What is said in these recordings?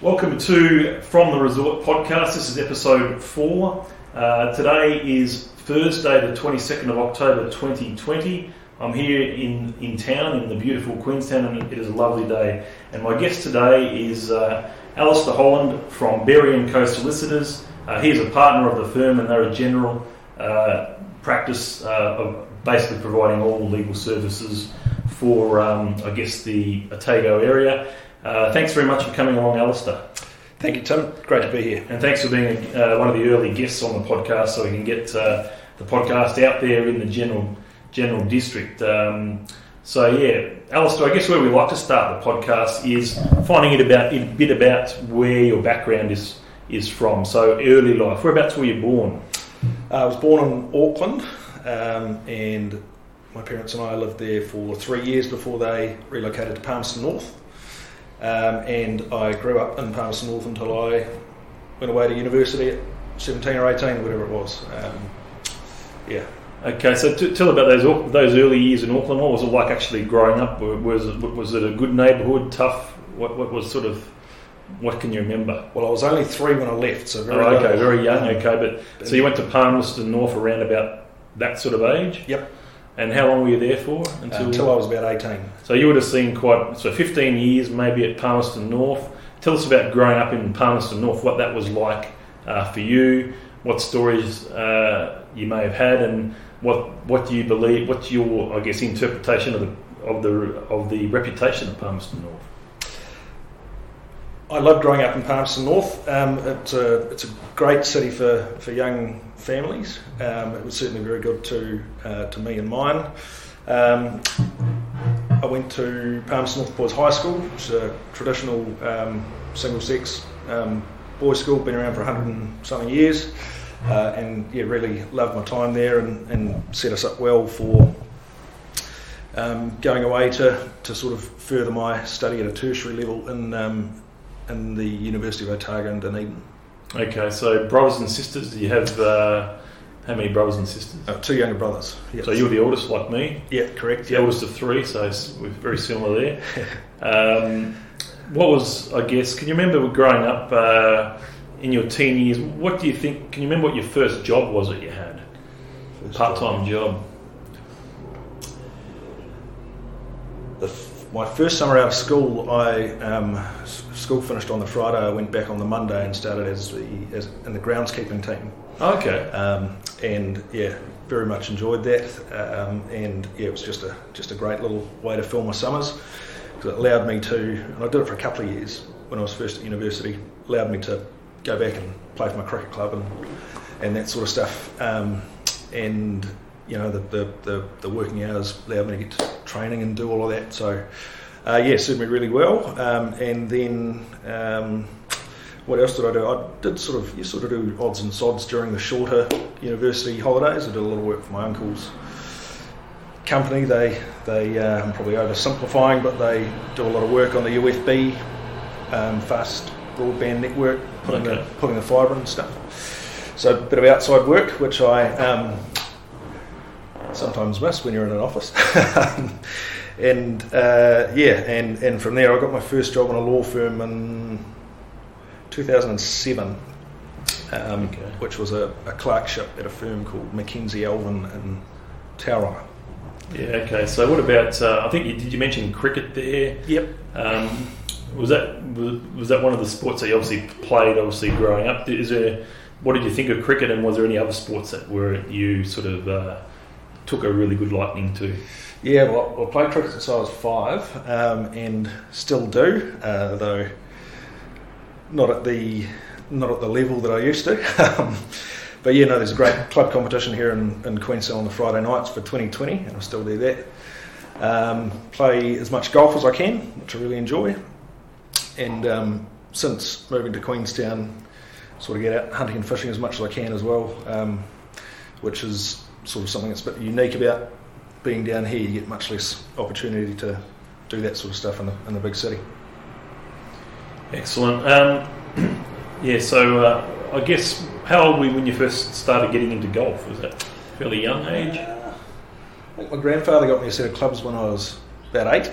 Welcome to From the Resort podcast. This is episode four. Uh, today is Thursday, the 22nd of October 2020. I'm here in, in town in the beautiful Queenstown and it is a lovely day. And my guest today is uh, Alistair Holland from Berry & Co Solicitors. Uh, is a partner of the firm and they're a general uh, practice uh, of basically providing all legal services for, um, I guess, the Otago area. Uh, thanks very much for coming along, Alistair. Thank you, Tim. Great to be here. And thanks for being uh, one of the early guests on the podcast so we can get uh, the podcast out there in the general general district. Um, so, yeah, Alistair, I guess where we like to start the podcast is finding it about, a bit about where your background is, is from. So, early life. Whereabouts were you born? Uh, I was born in Auckland um, and my parents and I lived there for three years before they relocated to Palmerston North. Um, and I grew up in Palmerston North until I went away to university at 17 or 18, whatever it was. Um, yeah. Okay, so t- tell about those those early years in Auckland. What was it like actually growing up? Was it, was it a good neighbourhood, tough? What, what was sort of what can you remember? Well, I was only three when I left, so very oh, okay, young. very young. Okay, but so you went to Palmerston North around about that sort of age. Yep. And how long were you there for? Until, until I was about 18. So you would have seen quite, so 15 years maybe at Palmerston North. Tell us about growing up in Palmerston North, what that was like uh, for you, what stories uh, you may have had, and what what do you believe, what's your, I guess, interpretation of the, of the, of the reputation of Palmerston North? I love growing up in Palmerston North. Um, it's, a, it's a great city for, for young families. Um, it was certainly very good to, uh, to me and mine. Um, I went to Palmerston North Boys High School, which is a traditional um, single sex um, boys' school, been around for 100 and something years. Uh, and yeah, really loved my time there and, and set us up well for um, going away to, to sort of further my study at a tertiary level in um, in the University of Otago in Dunedin. Okay, so brothers and sisters, do you have uh, how many brothers and sisters? Uh, two younger brothers. Yes. So you're the oldest, like me. Yeah, correct. The yep. oldest of three, so we're very similar there. um, what was, I guess, can you remember growing up uh, in your teen years? What do you think? Can you remember what your first job was that you had? Part-time job. job. The my first summer out of school, I um, school finished on the Friday. I went back on the Monday and started as the as in the groundskeeping team. Okay. Um, and yeah, very much enjoyed that. Um, and yeah, it was just a just a great little way to fill my summers because it allowed me to. And I did it for a couple of years when I was first at university. Allowed me to go back and play for my cricket club and and that sort of stuff. Um, and you know, the, the, the, the, working hours allowed me to get to training and do all of that. So, uh, yeah, suited me really well. Um, and then, um, what else did I do? I did sort of, you sort of do odds and sods during the shorter university holidays. I did a little work for my uncle's company. They, they uh, I'm probably oversimplifying, but they do a lot of work on the UFB um, fast broadband network, putting, okay. the, putting the fibre and stuff. So a bit of outside work, which I um, sometimes miss when you're in an office. and uh, yeah, and, and from there I got my first job in a law firm in 2007, um, okay. which was a, a, clerkship at a firm called Mackenzie Elvin in Tauranga. Yeah. Okay. So what about? Uh, I think you, did you mention cricket there? Yep. Um, was that was, was that one of the sports that you obviously played? Obviously, growing up, is there? What did you think of cricket, and was there any other sports that were you sort of uh, took a really good liking to? Yeah, well, I played cricket since I was five, um, and still do, uh, though not at the not at the level that I used to. Um, but yeah, no, there's a great club competition here in, in Queenstown on the Friday nights for 2020, and I still do that. Um, play as much golf as I can, which I really enjoy. And um, since moving to Queenstown, sort of get out hunting and fishing as much as I can as well, um, which is sort of something that's a bit unique about being down here. You get much less opportunity to do that sort of stuff in the, in the big city. Excellent. Um, yeah, so uh, I guess how old were you when you first started getting into golf? Was that fairly young age? Uh, I think my grandfather got me a set of clubs when I was about eight,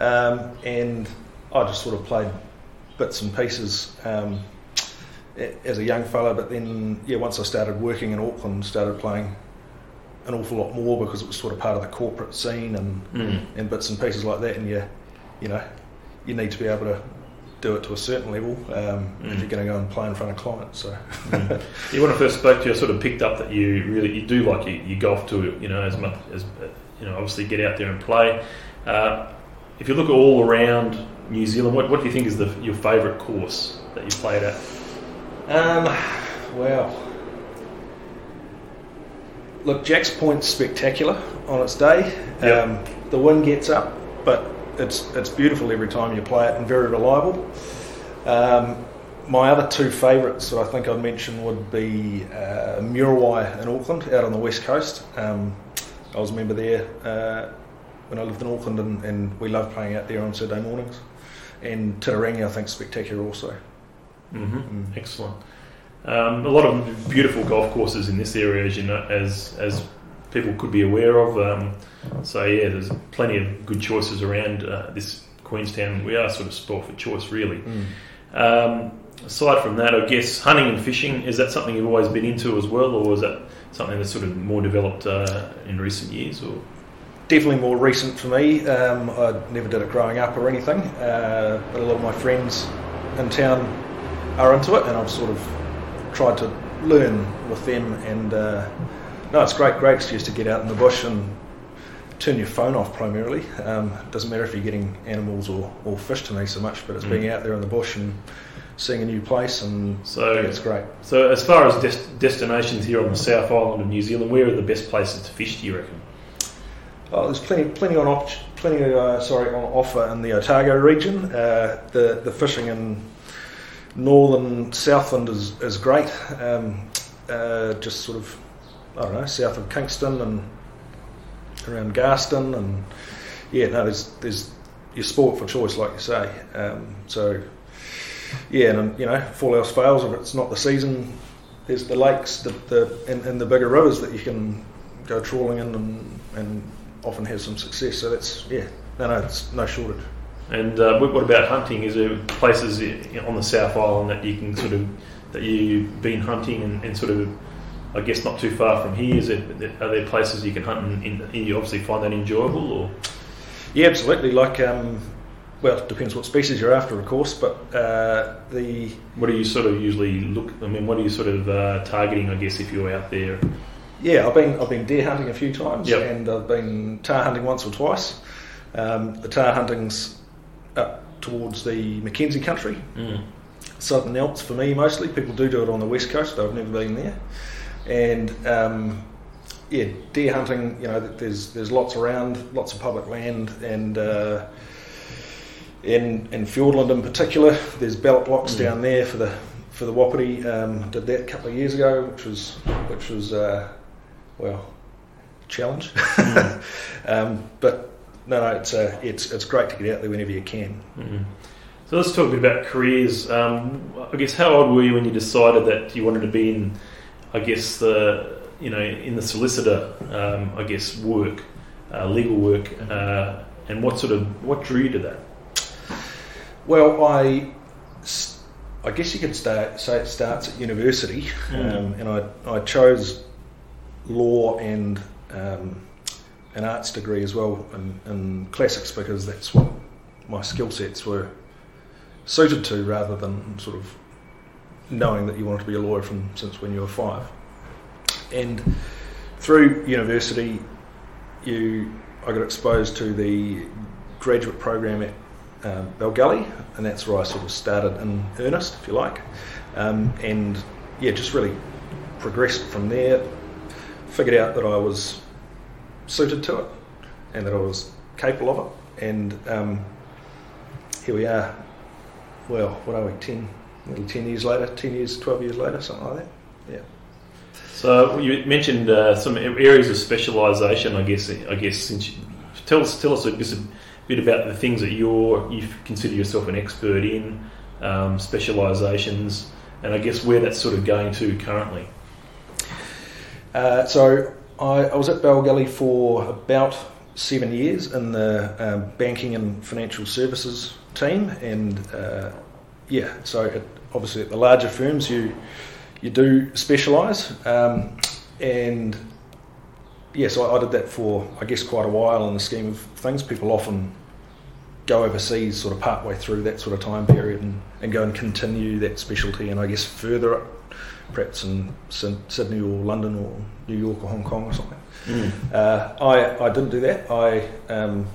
um, and I just sort of played bits and pieces um, as a young fella, but then yeah, once I started working in Auckland, started playing an awful lot more because it was sort of part of the corporate scene and Mm. and bits and pieces like that. And you, you know, you need to be able to do it to a certain level um, Mm. if you're going to go and play in front of clients. So Mm. yeah, when I first spoke to you, I sort of picked up that you really you do like you, you golf to you know as much as you know obviously get out there and play. Uh, if you look all around New Zealand, what, what do you think is the, your favourite course that you've played at? Um, well, look, Jack's Point's spectacular on its day. Yeah. Um, the wind gets up, but it's it's beautiful every time you play it and very reliable. Um, my other two favourites that I think I'd mention would be uh, Muriwai in Auckland, out on the west coast. Um, I was a member there uh, when I lived in Auckland, and, and we loved playing out there on Saturday mornings. And Titirangi, I think, spectacular also. Mm-hmm. Mm. Excellent. Um, a lot of beautiful golf courses in this area, as you know, as as people could be aware of. Um, so yeah, there's plenty of good choices around uh, this Queenstown. We are sort of sport for choice, really. Um, aside from that, I guess hunting and fishing is that something you've always been into as well, or is that something that's sort of more developed uh, in recent years? Or Definitely more recent for me. Um, I never did it growing up or anything, uh, but a lot of my friends in town are into it, and I've sort of tried to learn with them. And uh, no, it's great, great excuse to get out in the bush and turn your phone off primarily. Um, it doesn't matter if you're getting animals or, or fish to me so much, but it's Mm. being out there in the bush and seeing a new place, and so, it's great. so as far as des- destinations here on the South Island of New Zealand, where are the best places to fish? Do you reckon? Oh, there's plenty, plenty on op- plenty, uh, sorry, on offer in the Otago region. Uh, the the fishing in northern Southland is is great. Um, uh, just sort of, I don't know, south of Kingston and around Garston, and yeah, no, there's there's your sport for choice, like you say. Um, so yeah, and you know, if all else fails, if it's not the season, there's the lakes, the, the and, and the bigger rivers that you can go trawling in and, and often have some success. So that's yeah, no, no, it's no shortage. And uh, what about hunting? Is there places on the South Island that you can sort of that you've been hunting and, and sort of, I guess, not too far from here? Is it are there places you can hunt and, and you obviously find that enjoyable? Or Yeah, absolutely. Like, um, well, it depends what species you're after, of course, but uh, the what do you sort of usually look? I mean, what are you sort of uh, targeting? I guess if you're out there. yeah, I've been I've been deer hunting a few times, Yep. and I've been tahr hunting once or twice. Um, the tahr hunting's up towards the Mackenzie country, Mm. Southern Alps for me mostly. People do do it on the west coast. I've never been there, and um, yeah, deer hunting. You know, there's there's lots around, lots of public land, and uh, in in Fiordland in particular, there's ballot blocks Mm. down there for the for the Wapiti. Um, did that a couple of years ago, which was which was uh, well challenge. Mm. um, but no, no, it's uh, it's it's great to get out there whenever you can. Mhm. So let's talk a bit about careers. Um, I guess how old were you when you decided that you wanted to be in, I guess the you know in the solicitor, um, I guess work, uh, legal work, uh, and what sort of what drew you to that? Well, I, I guess you could start, say it starts at university, Mm. um, and I, I chose law and um, an arts degree as well in, in classics because that's what my skill sets were suited to rather than sort of knowing that you wanted to be a lawyer from since when you were five. And through university, you I got exposed to the graduate program at um, Bell Gully, and that's where I sort of started in earnest, if you like. Um, and yeah, just really progressed from there. Figured out that I was suited to it, and that I was capable of it. And um, here we are. Well, what are we? Ten, nearly ten years later. Ten years, twelve years later, something like that. Yeah. So you mentioned uh, some areas of specialisation. I guess I guess since you, tell us tell us a, just a bit about the things that you're you consider yourself an expert in, um, specialisations, and I guess where that's sort of going to currently. Uh, so I, I was at Bell Gully for about seven years in the um, banking and financial services team, and uh, yeah, so it, obviously at the larger firms you you do specialise, um, and yeah, so I, I did that for I guess quite a while in the scheme of things. People often go overseas sort of part way through that sort of time period and, and go and continue that specialty and I guess further it, perhaps in Sydney or London or New York or Hong Kong or something. Mm. Uh, I, I didn't do that. I um,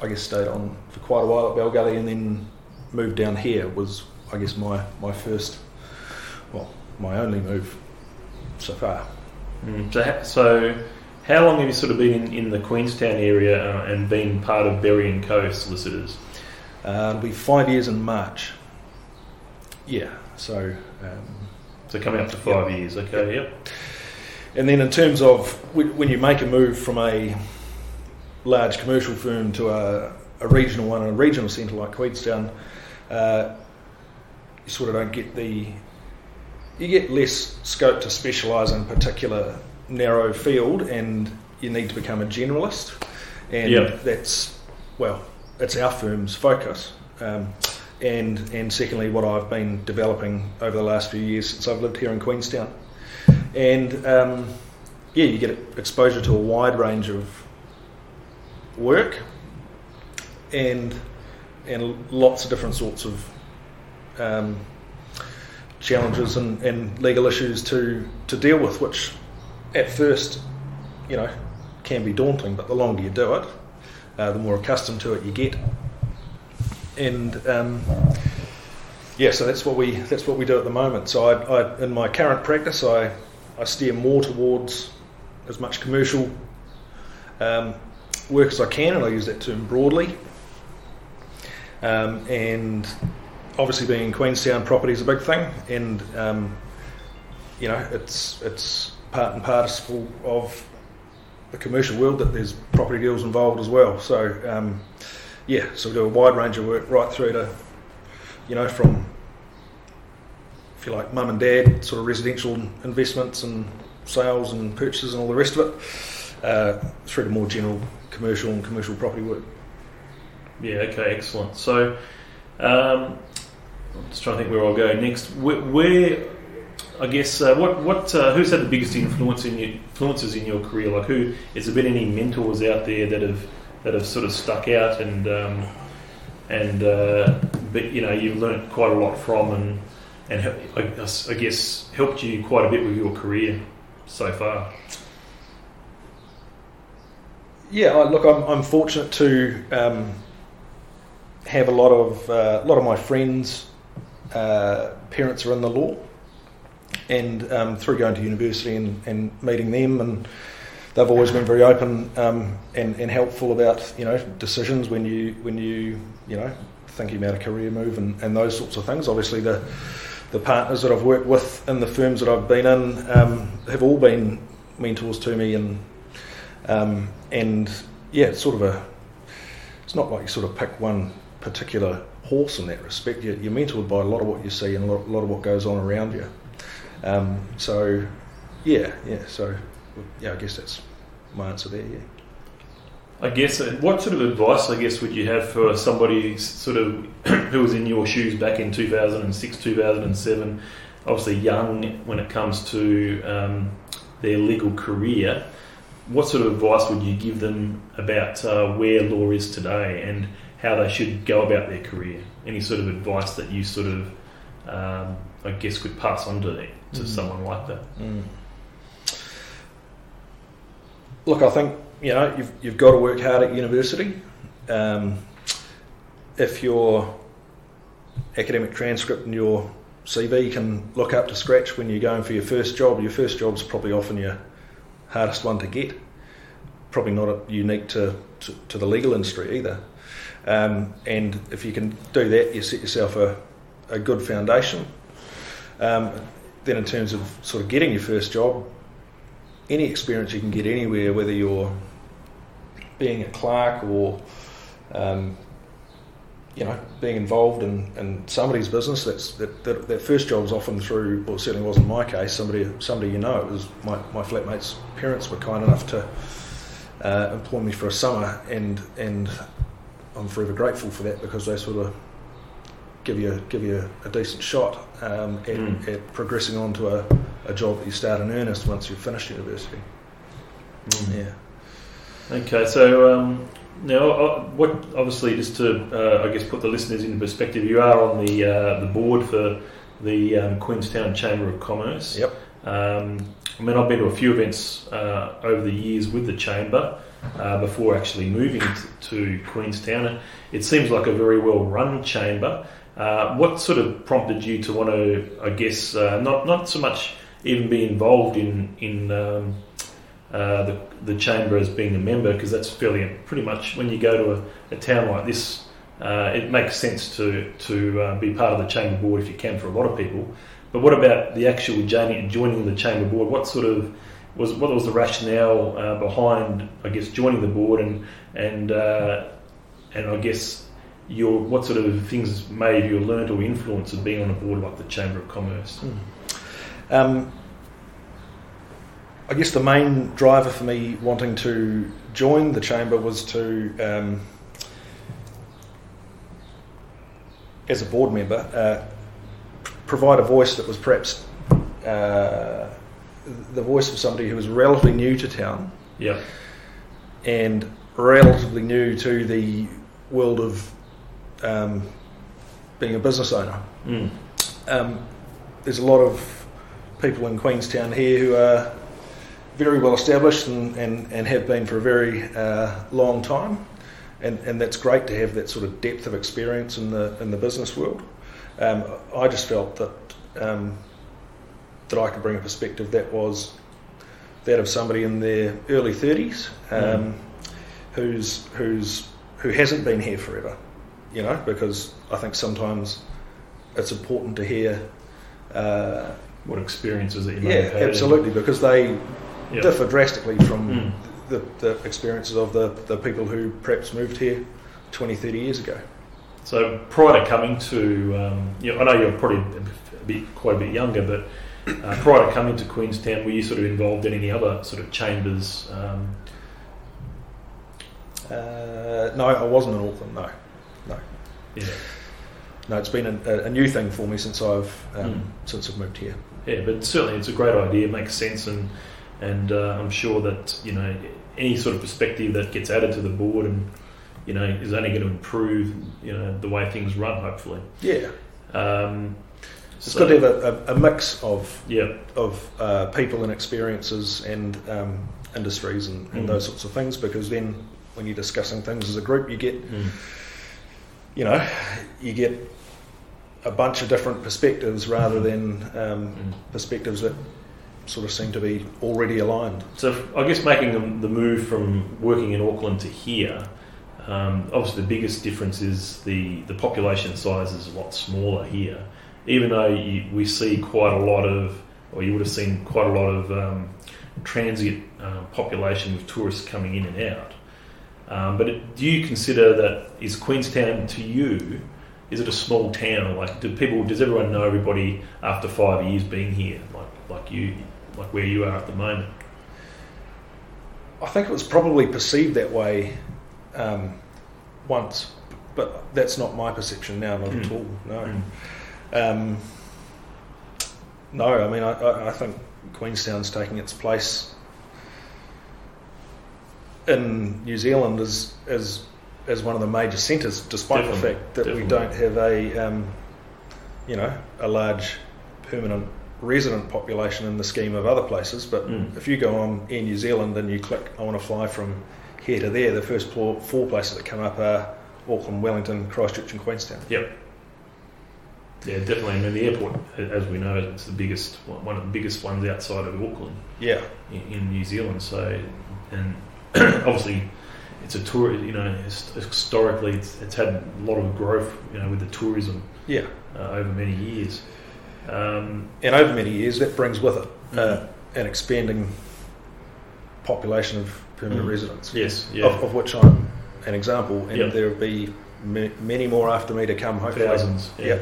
I guess stayed on for quite a while at Bell Gully and then moved down here was I guess my, my first, well, my only move so far. Mm. So, so how long have you sort of been in, in the Queenstown area uh, and been part of Berry and Co. solicitors? Uh, it'll be five years in March. Yeah, so. Um, so coming up to five yep. years, okay, yep. yep. And then in terms of when you make a move from a large commercial firm to a, a regional one, a regional centre like Queenstown, uh, you sort of don't get the you get less scope to specialise in a particular narrow field and you need to become a generalist. And yep. that's, well, it's our firm's focus. Um, and, and secondly, what I've been developing over the last few years since I've lived here in Queenstown. And um, yeah, you get exposure to a wide range of work and and lots of different sorts of um, challenges and, and legal issues to to deal with, which at first, you know, can be daunting, but the longer you do it, uh, the more accustomed to it you get. And um, yeah, so that's what we that's what we do at the moment. So I, I, in my current practice, I I steer more towards as much commercial um, work as I can, and I use that term broadly. Um, and obviously, being in Queenstown, property is a big thing, and um, you know, it's it's part and parcel of the commercial world that there's property deals involved as well. So um, yeah, so we do a wide range of work right through to you know from if you like mum and dad sort of residential investments and sales and purchases and all the rest of it uh, through to more general commercial and commercial property work. Yeah. Okay. Excellent. So. Um, I'm just trying to think where I'll go next. Where, where I guess uh, what what uh, who's had the biggest influence in your, influences in your career? Like who has there been any mentors out there that have that have sort of stuck out and um, and uh, but you know you've learnt quite a lot from and and I, I guess helped you quite a bit with your career so far. Yeah, look, I'm, I'm fortunate to um, have a lot of uh, a lot of my friends' uh, parents are in the law and um, through going to university and, and, meeting them, and they've always been very open um, and, and, helpful about you know decisions when you when you you know thinking about a career move and, and those sorts of things. Obviously, the the partners that I've worked with in the firms that I've been in um, have all been mentors to me, and um, and yeah, it's sort of a it's not like you sort of pick one particular horse in that respect. You're, you're mentored by a lot of what you see and a lot, a lot of what goes on around you. Um, so, yeah, yeah. So, yeah, I guess that's my answer there. Yeah. I guess uh, what sort of advice I guess would you have for somebody sort of who was in your shoes back in 2006, 2007, obviously young when it comes to um, their legal career. What sort of advice would you give them about uh, where law is today and how they should go about their career? Any sort of advice that you sort of, um, I guess, could pass on to them? to mm. someone like that. Mm. Look, I think you know you've you've got to work hard at university. Um, if your academic transcript and your CV can look up to scratch when you're going for your first job, your first job's probably often your hardest one to get. Probably not unique to, to, to the legal industry either. Um, and if you can do that, you set yourself a, a good foundation. Um, then in terms of sort of getting your first job, any experience you can get anywhere, whether you're being a clerk or um, you know being involved in, in somebody's business. That's that, that, that first job is often through, well, certainly wasn't my case. Somebody somebody you know. It was my my flatmate's parents were kind enough to uh, employ me for a summer, and and I'm forever grateful for that because they sort of give you give you a decent shot um, at, Mm. at progressing on to a, a job that you start in earnest once you've finished university. Mm. Yeah. Okay, so um, now, uh, what obviously just to uh, I guess put the listeners into perspective, you are on the uh, the board for the um, Queenstown Chamber of Commerce. Yep. Um, I mean, I've been to a few events uh, over the years with the chamber uh, before actually moving to, to Queenstown. It seems like a very well run chamber. Uh, what sort of prompted you to want to, I guess, uh, not not so much even be involved in in um, uh, the, the chamber as being a member because that's fairly pretty much when you go to a, a town like this, uh, it makes sense to to uh, be part of the chamber board if you can for a lot of people. But what about the actual joining, the chamber board? What sort of was what was the rationale uh, behind, I guess, joining the board and and uh, and I guess your what sort of things may have you learned or influence of being on a board like the Chamber of Commerce? Um, I guess the main driver for me wanting to join the chamber was to, um, as a board member, uh, provide a voice that was perhaps uh, the voice of somebody who was relatively new to town Yeah. and relatively new to the world of um, being a business owner. Mm. Um, there's a lot of people in Queenstown here who are very well established and, and, and have been for a very uh, long time. And, and that's great to have that sort of depth of experience in the, in the business world. Um, I just felt that, um, that I could bring a perspective that was that of somebody in their early 30s um, who's, who's, who hasn't been here forever, you know, because I think sometimes it's important to hear uh, What experiences that you may yeah, have had? absolutely, because they Yeah. differ drastically from Mm. the, the experiences of the, the people who perhaps moved here 20, 30 years ago. So prior to coming to, um, you know, I know you're probably a bit, quite a bit younger, but uh, prior to coming to Queenstown, were you sort of involved in any other sort of chambers? Um, Uh, no, I wasn't in Auckland, no. No, yeah, no it's been a, a new thing for me since I've, um, Mm. since I've moved here. yeah, but certainly it's a great idea. It makes sense, and and uh, I'm sure that you know any sort of perspective that gets added to the board and you know is only going to improve you know the way things run. Hopefully, Yeah, um, it's so- good to have a, a, mix of yeah, of uh, people and experiences and um, industries and, and Mm. those sorts of things because then when you're discussing things as a group you get Mm. you know you get a bunch of different perspectives rather than um, Mm. perspectives that sort of seem to be already aligned So I guess making the, move from working in Auckland to here, um, obviously the biggest difference is the, the population size is a lot smaller here. Even though you, we see quite a lot of, or you would have seen quite a lot of um, transient uh, population with tourists coming in and out. Um, but it, do you consider that is Queenstown to you? Is it a small town? Like, do people? Does everyone know everybody after five years being here? Like, like you, like where you are at the moment? I think it was probably perceived that way um, once but that's not my perception now not at Mm. all no Mm. Um, no, I mean, I, I, I think Queenstown's taking its place in New Zealand as as as one of the major centres, despite Definitely, the fact that definitely. we don't have a um, you know a large permanent resident population in the scheme of other places. But Mm. if you go on Air New Zealand and you click, I want to fly from here to there, the first four, four places that come up are Auckland, Wellington, Christchurch, and Queenstown. Yep. Yeah, definitely. I mean, the airport, as we know, it's the biggest, one of the biggest ones outside of Auckland Yeah, in, in New Zealand. So, and obviously, it's a tour. You know, historically, it's, it's had a lot of growth. You know, with the tourism yeah. uh, over many years. Um, And over many years, that brings with it uh, Mhm. an expanding population of permanent Mm. residents, yes, yeah, of, of which I'm an example, and Yep. there will be ma- many more after me to come, hopefully. thousands. Yeah, Yep.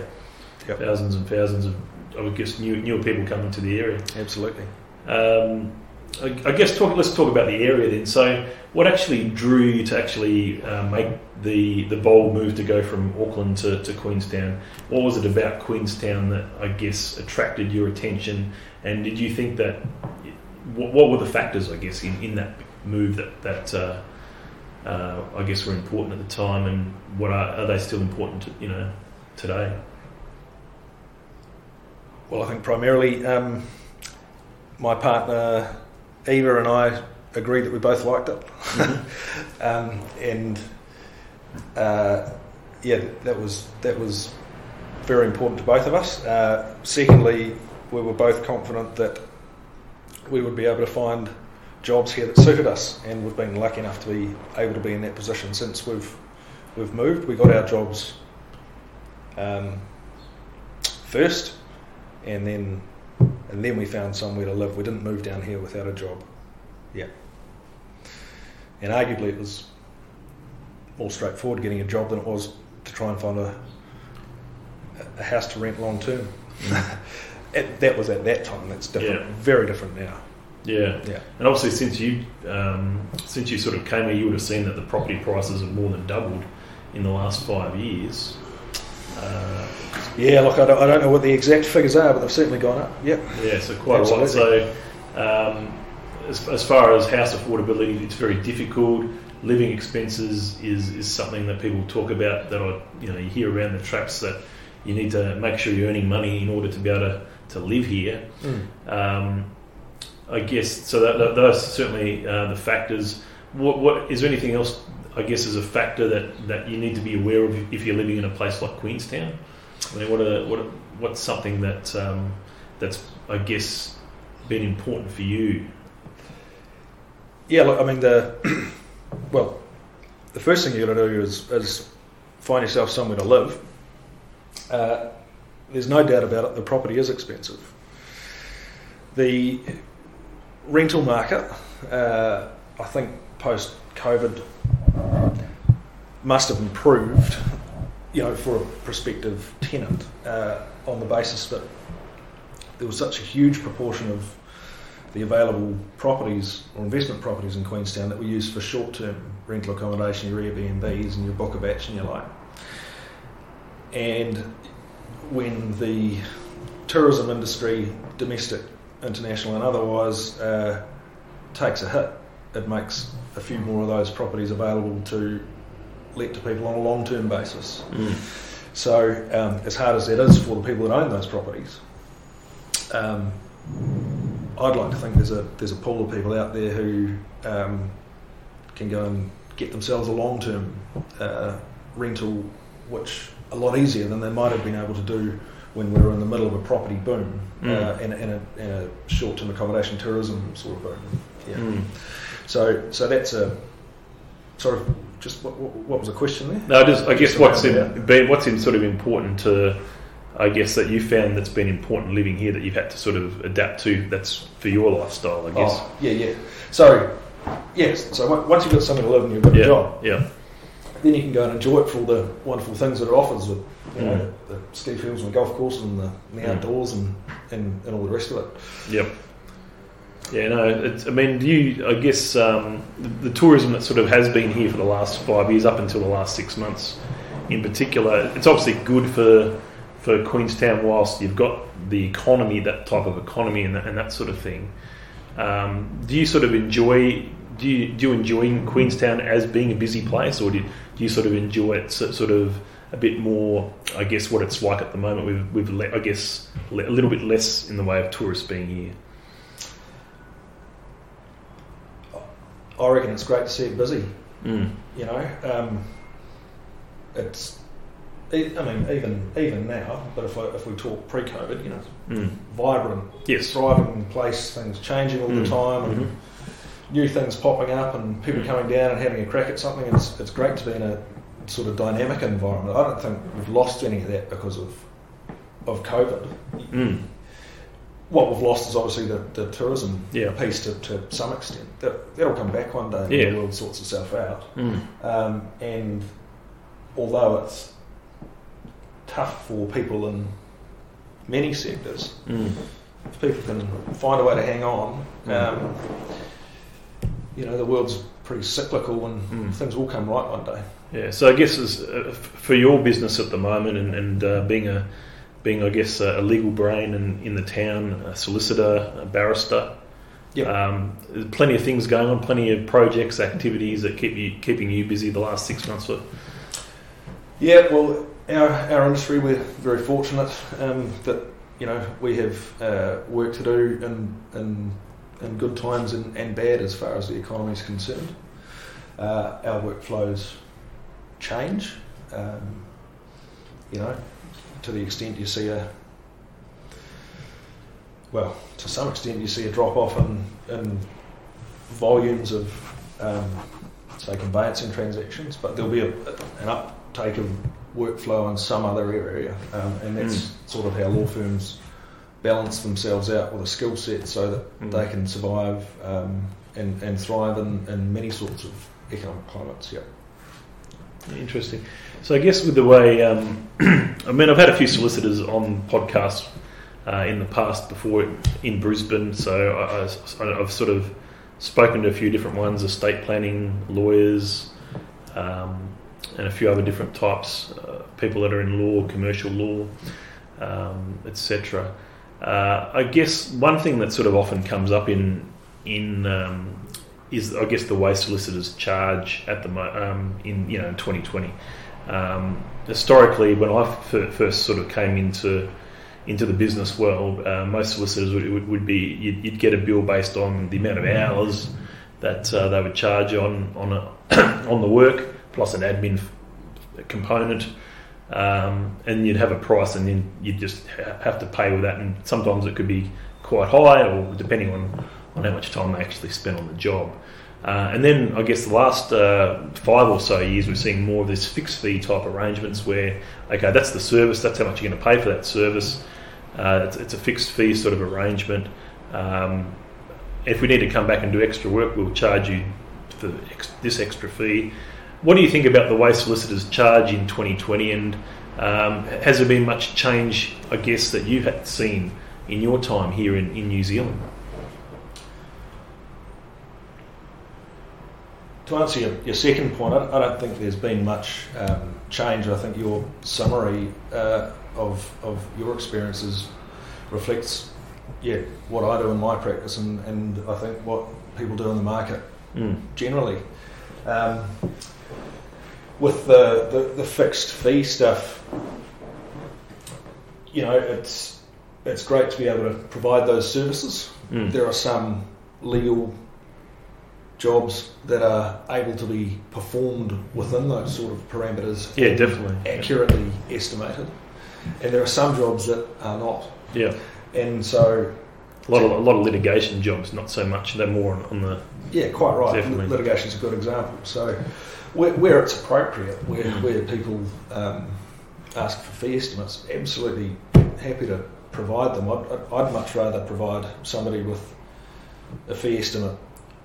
Yep. thousands and thousands of, I would guess, new newer people coming to the area. Absolutely. Um, I, I guess talk, let's talk about the area then. So, what actually drew you to actually uh, make the the bold move to go from Auckland to, to Queenstown? What was it about Queenstown that I guess attracted your attention? And did you think that what, what were the factors, I guess, in, in that move that that uh, uh, I guess were important at the time, and what are, are they still important, to, you know, today? Well, I think primarily um, my partner Eva and I agreed that we both liked it, mm-hmm. um, and uh, yeah, that was that was very important to both of us. Uh, secondly, we were both confident that we would be able to find jobs here that suited us, and we've been lucky enough to be able to be in that position since we've we've moved. We got our jobs um, first, and then and then we found somewhere to live. We didn't move down here without a job. Yeah. And arguably it was more straightforward getting a job than it was to try and find a, a house to rent long term. that was at that time. That's different. Yeah. Very different now. Yeah, yeah. And obviously, since you um, since you sort of came here, you would have seen that the property prices have more than doubled in the last five years. Uh, yeah, look, I don't, I don't, know what the exact figures are, but they've certainly gone up. Yep. Yeah, so quite Absolutely. a lot. So, um, as, as far as house affordability, it's very difficult. Living expenses is, is something that people talk about that I you know you hear around the traps that you need to make sure you're earning money in order to be able to, to live here. Mm. Um, I guess so. That, that, those are certainly uh, the factors. What, what is there anything else? I guess is a factor that, that you need to be aware of if you're living in a place like Queenstown. I mean, what are, what are, what's something that um, that's I guess been important for you? Yeah, look, I mean the well, the first thing you got to do is, is find yourself somewhere to live. Uh, there's no doubt about it. The property is expensive. The rental market, uh, I think post COVID, must have improved, you know, for a prospective tenant uh, on the basis that there was such a huge proportion of the available properties or investment properties in Queenstown that were used for short-term rental accommodation, your Airbnbs and your Bookabach and your like. And when the tourism industry, domestic international and otherwise, uh, takes a hit, it makes a few more of those properties available to let to people on a long term basis. Mm. So, um, as hard as that is for the people that own those properties, um, I'd like to think there's a there's a pool of people out there who um, can go and get themselves a long term uh, rental, which a lot easier than they might have been able to do when we were in the middle of a property boom mm. uh, and, and, a, a short-term accommodation tourism sort of boom. Yeah. Mm. So so that's a sort of just what, what was the question there? No, just I guess what's in, been, what's in sort of important to I guess that you found that's been important living here that you've had to sort of adapt to. That's for your lifestyle, I guess. Oh, yeah, yeah. So yes, so once you've got something to live and you've got yeah, a job, yeah then you can go and enjoy it for all the wonderful things that it offers with you know, mm. the ski fields and the golf course and the, and the mm. outdoors and, and, and all the rest of it. Yep. Yeah, no, it's, I mean, you, I guess um, the, the, tourism that sort of has been here for the last five years, up until the last six months in particular, it's obviously good for for Queenstown whilst you've got the economy, that type of economy and that, and that sort of thing. Um, do you sort of enjoy do you, do you enjoy Queenstown as being a busy place, or do you, do you sort of enjoy it sort of a bit more? I guess what it's like at the moment with with I guess a little bit less in the way of tourists being here. I reckon it's great to see it busy. Mm. You know, um, it's. I mean, even even now, but if I, if we talk pre-COVID, you know, mm. vibrant, yes, thriving place, things changing all mm. the time, and mm-hmm new things popping up and people mm. coming down and having a crack at something. It's, it's great to be in a sort of dynamic environment. I don't think we've lost any of that because of of COVID. Mm. What we've lost is obviously the, the tourism yeah. piece to, to some extent. That, that'll come back one day yeah. the world sorts itself out. Mm. Um, and although it's tough for people in many sectors, mm. if people can find a way to hang on, um, you know, the world's pretty cyclical and Mm. things will come right one day. Yeah, so I guess as, uh, for your business at the moment, and, and uh, being a being I guess a, legal brain in, in the town, a solicitor, a barrister, Yep. um, there's plenty of things going on, plenty of projects, activities that keep you keeping you busy the last six months. Or, Yeah, well, our, our industry, we're very fortunate um, that, you know, we have uh, work to do in, in, in good times and, and bad as far as the economy is concerned. Uh, our workflows change, um, you know, to the extent you see a, well, to some extent you see a drop off in, in volumes of, um, say, conveyancing transactions, but there'll be a, an uptake of workflow in some other area, um, and that's sort of how law firms balance themselves out with a skill set so that Mm. they can survive um, and, and thrive in, in many sorts of economic climates. Yeah. Interesting. So I guess with the way, um, I mean, I've had a few solicitors on podcasts uh, in the past before in Brisbane. So I, I've sort of spoken to a few different ones: estate planning lawyers, um, and a few other different types, uh, people that are in law, commercial law, um, etc. Uh, I guess one thing that sort of often comes up in in um, is I guess the way solicitors charge at the um, in you know in 2020. Um, historically, when I f- first sort of came into into the business world, uh, most solicitors would, would, would be you'd, you'd get a bill based on the amount of hours that uh, they would charge on on a, on the work plus an admin f- component. Um, and you'd have a price, and then you'd just ha- have to pay with that. And sometimes it could be quite high, or depending on, on how much time they actually spent on the job. Uh, and then I guess the last uh, five or so years, we're seeing more of this fixed fee type arrangements where, okay, that's the service, that's how much you're going to pay for that service. Uh, it's, it's a fixed fee sort of arrangement. Um, if we need to come back and do extra work, we'll charge you for ex- this extra fee. What do you think about the way solicitors charge in 2020? And um, has there been much change, I guess, that you've seen in your time here in, in New Zealand? To answer your, your second point, I, I don't think there's been much um, change. I think your summary uh, of, of your experiences reflects, yeah, what I do in my practice and, and I think what people do in the market Mm. generally. Um, with the, the, the fixed fee stuff, you know, it's it's great to be able to provide those services. Mm. There are some legal jobs that are able to be performed within those sort of parameters, Yeah, definitely. accurately estimated, and there are some jobs that are not. Yeah, And so, a lot of a lot of litigation jobs, not so much. They're more on, on the yeah, quite right. Definitely. Litigation is a good example. So, where, where it's appropriate, where, Mm. where people um, ask for fee estimates, absolutely happy to provide them. I'd, I'd- I'd much rather provide somebody with a fee estimate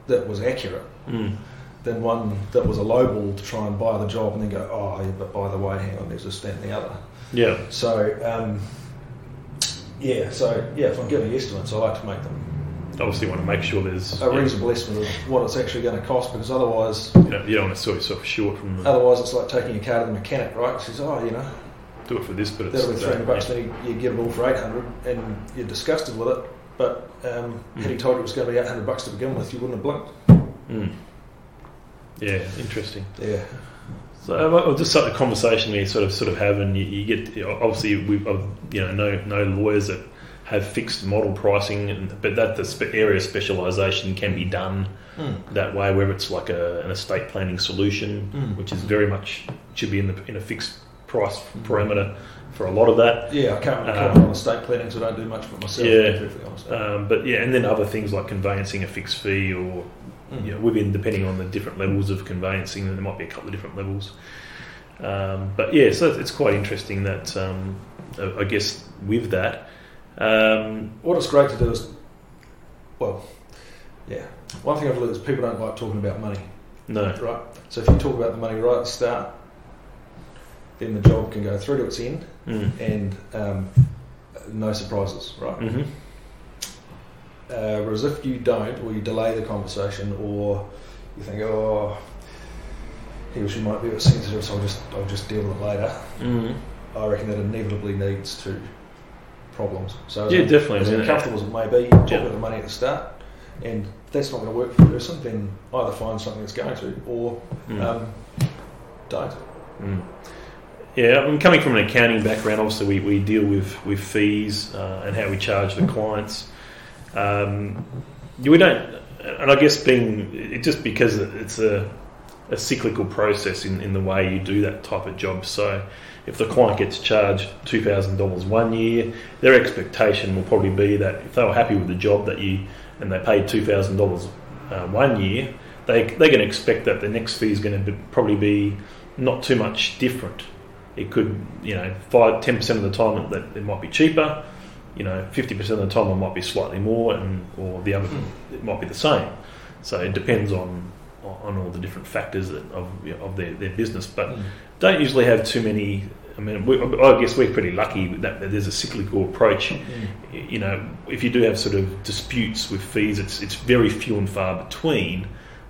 that was accurate mm, than one that was a lowball to try and buy the job and then go, oh, yeah, but by the way, hang on, there's this, that, and the other. yeah, So, um, yeah, so yeah, if I'm giving estimates, I like to make them obviously want to make sure there's a yeah, reasonable estimate of what it's actually going to cost because otherwise, you, know, you don't want to sort yourself short from the, otherwise it's like taking a car to the mechanic, right? He says, oh, you know, do it for this, but it's that'll be uh, 300 bucks, yeah. then you, you get it all for 800 and you're disgusted with it. But um, had he told you it was going to be 800 bucks to begin with, you wouldn't have blinked. Mm. Yeah, interesting. Yeah. So uh, just like a conversation we sort of sort of have, and you, you get obviously we have you know no no lawyers that have fixed model pricing, and, but that the area specialisation can be done that way, where it's like a, an estate planning solution, Mm. which is very much should be in the in a fixed price parameter for a lot of that. Yeah, I can't really Um, on estate planning, so I don't do much for myself. Yeah. to be perfectly honest. Um, but yeah, and then other things like conveyancing a fixed fee or Mm. you know, within depending on the different levels of conveyancing, there might be a couple of different levels. Um, but yeah, so it's quite interesting that um, I I guess with that, um, What it's great to do is, well, yeah. One thing I've learned is people don't like talking about money, no, right? So if you talk about the money right at the start, then the job can go through to its end mm, and um, no surprises, right? hmm Uh, whereas if you don't, or you delay the conversation, or you think, oh, he or she might be a bit sensitive, so I'll just I'll just deal with it later. Mm. I reckon that inevitably leads to problems. So Yeah, definitely. As uncomfortable as it may be, talk Yeah. about the money at the start, and if that's not going to work for the person, then either find something that's going to, or Mm. um, don't. Mm. Yeah, I'm coming from an accounting background. Obviously, we, we deal with with fees uh, and how we charge the clients. Um, we don't, and I guess being it just because it's a a cyclical process in, in the way you do that type of job. So, if the client gets charged two thousand dollars one year, their expectation will probably be that if they were happy with the job that you and they paid two thousand dollars uh, one year, they they're going to expect that the next fee is going to probably be not too much different. It could, you know, five ten percent of the time that it might be cheaper. You know, fifty percent of the time it might be slightly more, and or the other hmm. it might be the same. So it depends on on all the different factors that, of of their, their business. But hmm. don't usually have too many. I mean, we, I guess we're pretty lucky that, that there's a cyclical approach. Hmm. You know, if you do have sort of disputes with fees, it's it's very few and far between.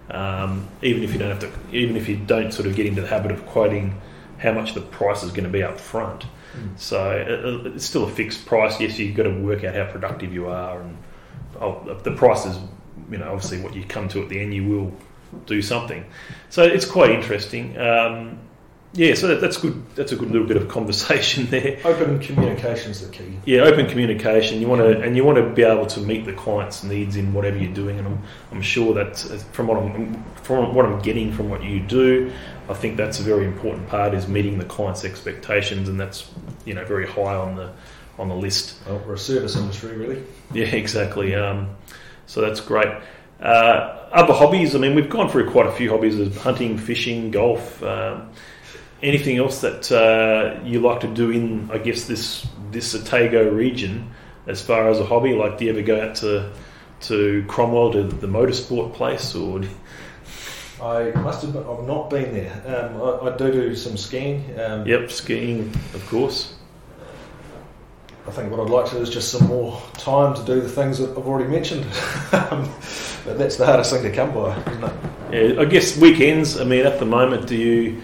Um, even if you don't have to, even if you don't sort of get into the habit of quoting how much the price is going to be up front. So uh, uh, it's still a fixed price. Yes, you've got to work out how productive you are, and oh, the price is, you know, obviously what you come to at the end, you will do something. So it's quite interesting. Um, yeah, so that, that's good. That's a good little bit of conversation there. Open communication is the key. Yeah, open communication. You want to, and you want to be able to meet the client's needs in whatever you're doing. And I'm, I'm sure that from what I'm, from what I'm getting from what you do, I think that's a very important part is meeting the client's expectations, and that's you know very high on the on the list. Well, we're a service industry, really. Yeah, exactly. Um, so that's great. Uh, other hobbies. I mean, we've gone through quite a few hobbies: as hunting, fishing, golf. Um, anything else that uh, you like to do in, I guess, this this Otago region as far as a hobby? Like, do you ever go out to to Cromwell to the motorsport place, or I must admit, I've not been there. Um, I, I do do some skiing. Um, yep, skiing, of course. I think what I'd like to do is just some more time to do the things that I've already mentioned. um, but that's the hardest thing to come by, isn't it? Yeah, I guess weekends. I mean, at the moment, do you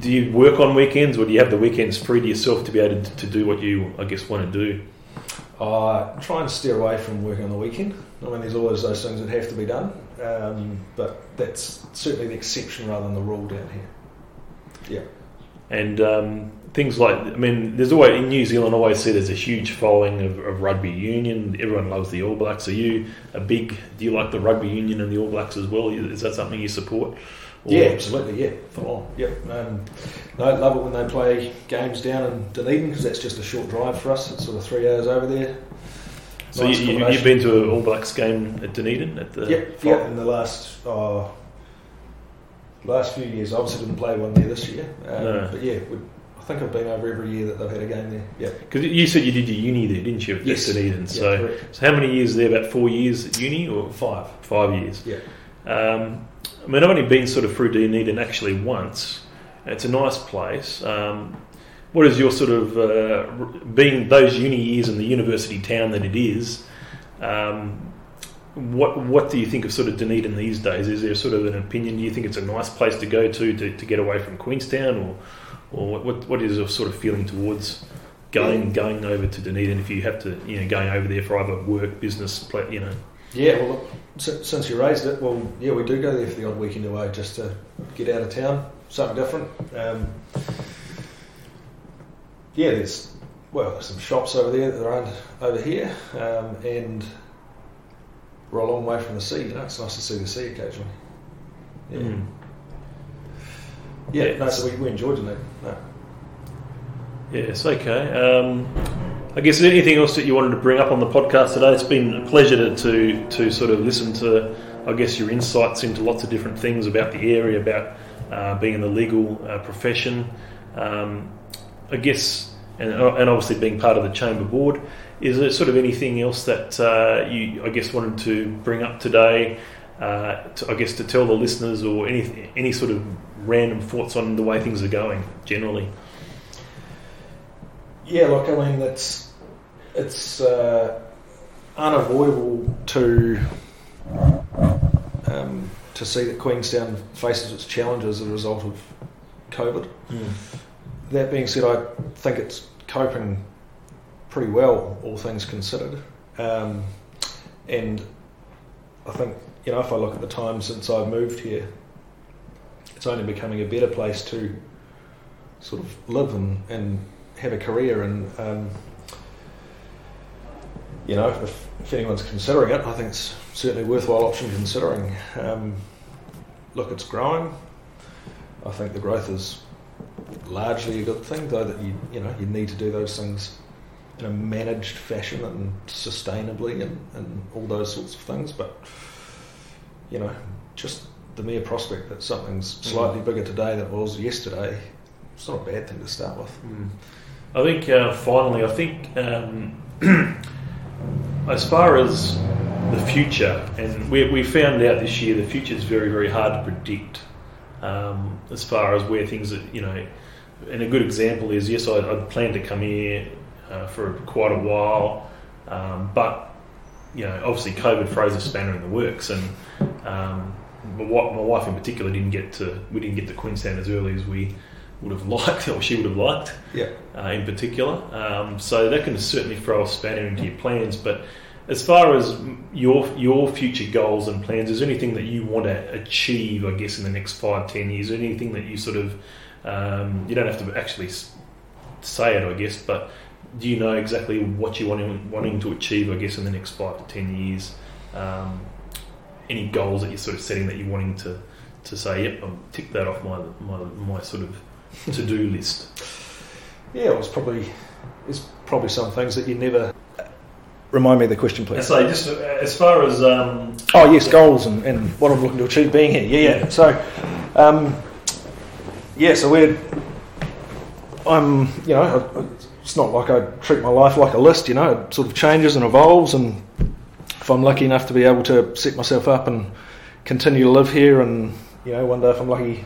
do you work on weekends, or do you have the weekends free to yourself to be able to, to do what you, I guess, want to do? I try and steer away from working on the weekend. I mean, there's always those things that have to be done, um, but that's certainly the exception rather than the rule down here. Yeah. And um, things like, I mean, there's always in New Zealand. Always see there's a huge following of, of rugby union. Everyone loves the All Blacks. Are you a big? Do you like the rugby union and the All Blacks as well? Is that something you support? Or- Yeah, absolutely. Yeah, full on. Yep. Um, no, love it when they play games down in Dunedin because that's just a short drive for us. It's sort of three hours over there. So Nice you, you, you've been to an All Blacks game at Dunedin at the Yep. Yeah. In the last uh, last few years, I obviously didn't play one there this year, um, No. but yeah, I think I've been over every year that they've had a game there. Yeah. Because you said you did your uni there, didn't you? Yes, At Yes. Dunedin. So, correct. so how many years there? About four years at uni, or Five. five years? Yeah. Um, I mean, I've only been sort of through Dunedin actually once. It's a nice place. Um, what is your sort of uh, being those uni years in the university town that it is? Um, what what do you think of sort of Dunedin these days? Is there sort of an opinion? Do you think it's a nice place to go to to, to get away from Queenstown, or or what- what is your sort of feeling towards going going over to Dunedin if you have to you know going over there for either work, business, you know? Yeah, well, since, since you raised it, well, yeah, we do go there for the odd weekend away just to get out of town, something different. Um, yeah, there's well, there's some shops over there that aren't over here, um, and we're a long way from the sea. You know, it's nice to see the sea occasionally. Yeah, Mm. yeah. Yeah, no, so we, we enjoyed it. No. Yes, okay. Um, I guess is anything else that you wanted to bring up on the podcast today? It's been a pleasure to, to, to sort of listen to, I guess, your insights into lots of different things about the area, about uh, being in the legal uh, profession. Um, I guess, and, and obviously being part of the chamber board. Is there sort of anything else that uh, you, I guess, wanted to bring up today? Uh, to, I guess to tell the listeners, or any any sort of random thoughts on the way things are going generally. Yeah, look, I mean, it's it's uh, unavoidable to um, to see that Queenstown faces its challenges as a result of COVID. Mm. That being said, I think it's coping pretty well, all things considered. Um, and I think, you know, if I look at the time since I've moved here, it's only becoming a better place to sort of live and, and have a career. And, um, you know, if, if anyone's considering it, I think it's certainly a worthwhile option considering. Um, look, it's growing. I think the growth is largely a good thing, though that you you know you need to do those things in a managed fashion and sustainably and, and all those sorts of things. But you know, just the mere prospect that something's slightly mm. bigger today than it was yesterday, it's not a bad thing to start with. Mm. I think uh, finally, I think um, as far as the future, and we, we found out this year the future is very, very hard to predict um, as far as where things are, you know. And a good example is yes, I, I planned to come here uh, for quite a while, um, but you know, obviously COVID froze a spanner in the works, and um, my, my wife in particular didn't get to we didn't get to Queenstown as early as we would have liked, or she would have liked. Yeah. Uh, in particular, um, so that can certainly throw a spanner into your plans, but as far as your your future goals and plans, is there anything that you want to achieve? I guess in the next five, ten years, or anything that you sort of um, you don't have to actually say it, I guess, but do you know exactly what you want wanting to achieve? I guess in the next five to ten years, um, any goals that you're sort of setting that you're wanting to to say, yep, I'll tick that off my my, my sort of to do list. Yeah, it was probably it's probably some things that you never Remind me of the question, please. So, just uh, as far as um, oh yes, goals and, and what I'm looking to achieve being here. Yeah, yeah. So, um, yeah. So we're I'm you know it's not like I treat my life like a list. You know, it sort of changes and evolves, and if I'm lucky enough to be able to set myself up and continue to live here, and you know, one day if I'm lucky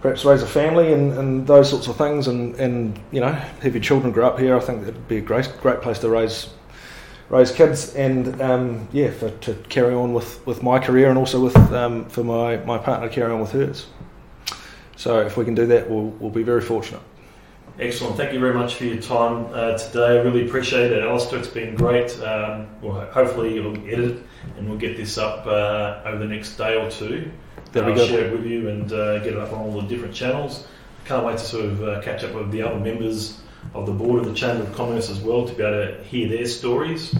perhaps raise a family and, and those sorts of things and, and you know have your children grow up here I think it'd be a great great place to raise raise kids, and um, yeah, for, to carry on with, with my career and also with um, for my, my partner to carry on with hers. So if we can do that, we'll, we'll be very fortunate. Excellent. Thank you very much for your time uh, today. I really appreciate it, Alistair. It's been great. Um, well, hopefully you'll edit it and we'll get this up uh, over the next day or two. That'll I'll share it with you and uh, get it up on all the different channels. Can't wait to sort of uh, catch up with the other members of the board of the Chamber of Commerce as well to be able to hear their stories.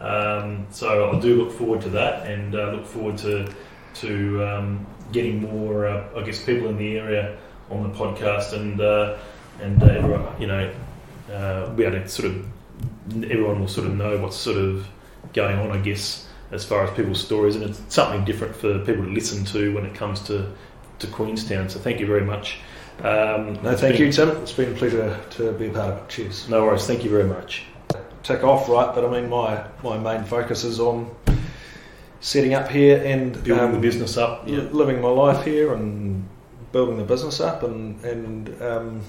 Um, so I do look forward to that and uh, look forward to to um, getting more, uh, I guess, people in the area on the podcast and uh, and uh, everyone, you know, uh, be able to sort of everyone will sort of know what's sort of going on, I guess, as far as people's stories, and it's something different for people to listen to when it comes to to Queenstown. So thank you very much. Um, no, thank been, you, Tim. It's been a pleasure to be a part of it. Cheers. No worries. Thank you very much. Tick off, right? But I mean, my my main focus is on setting up here and building um, the business up, yeah. living my life here and building the business up, and and um,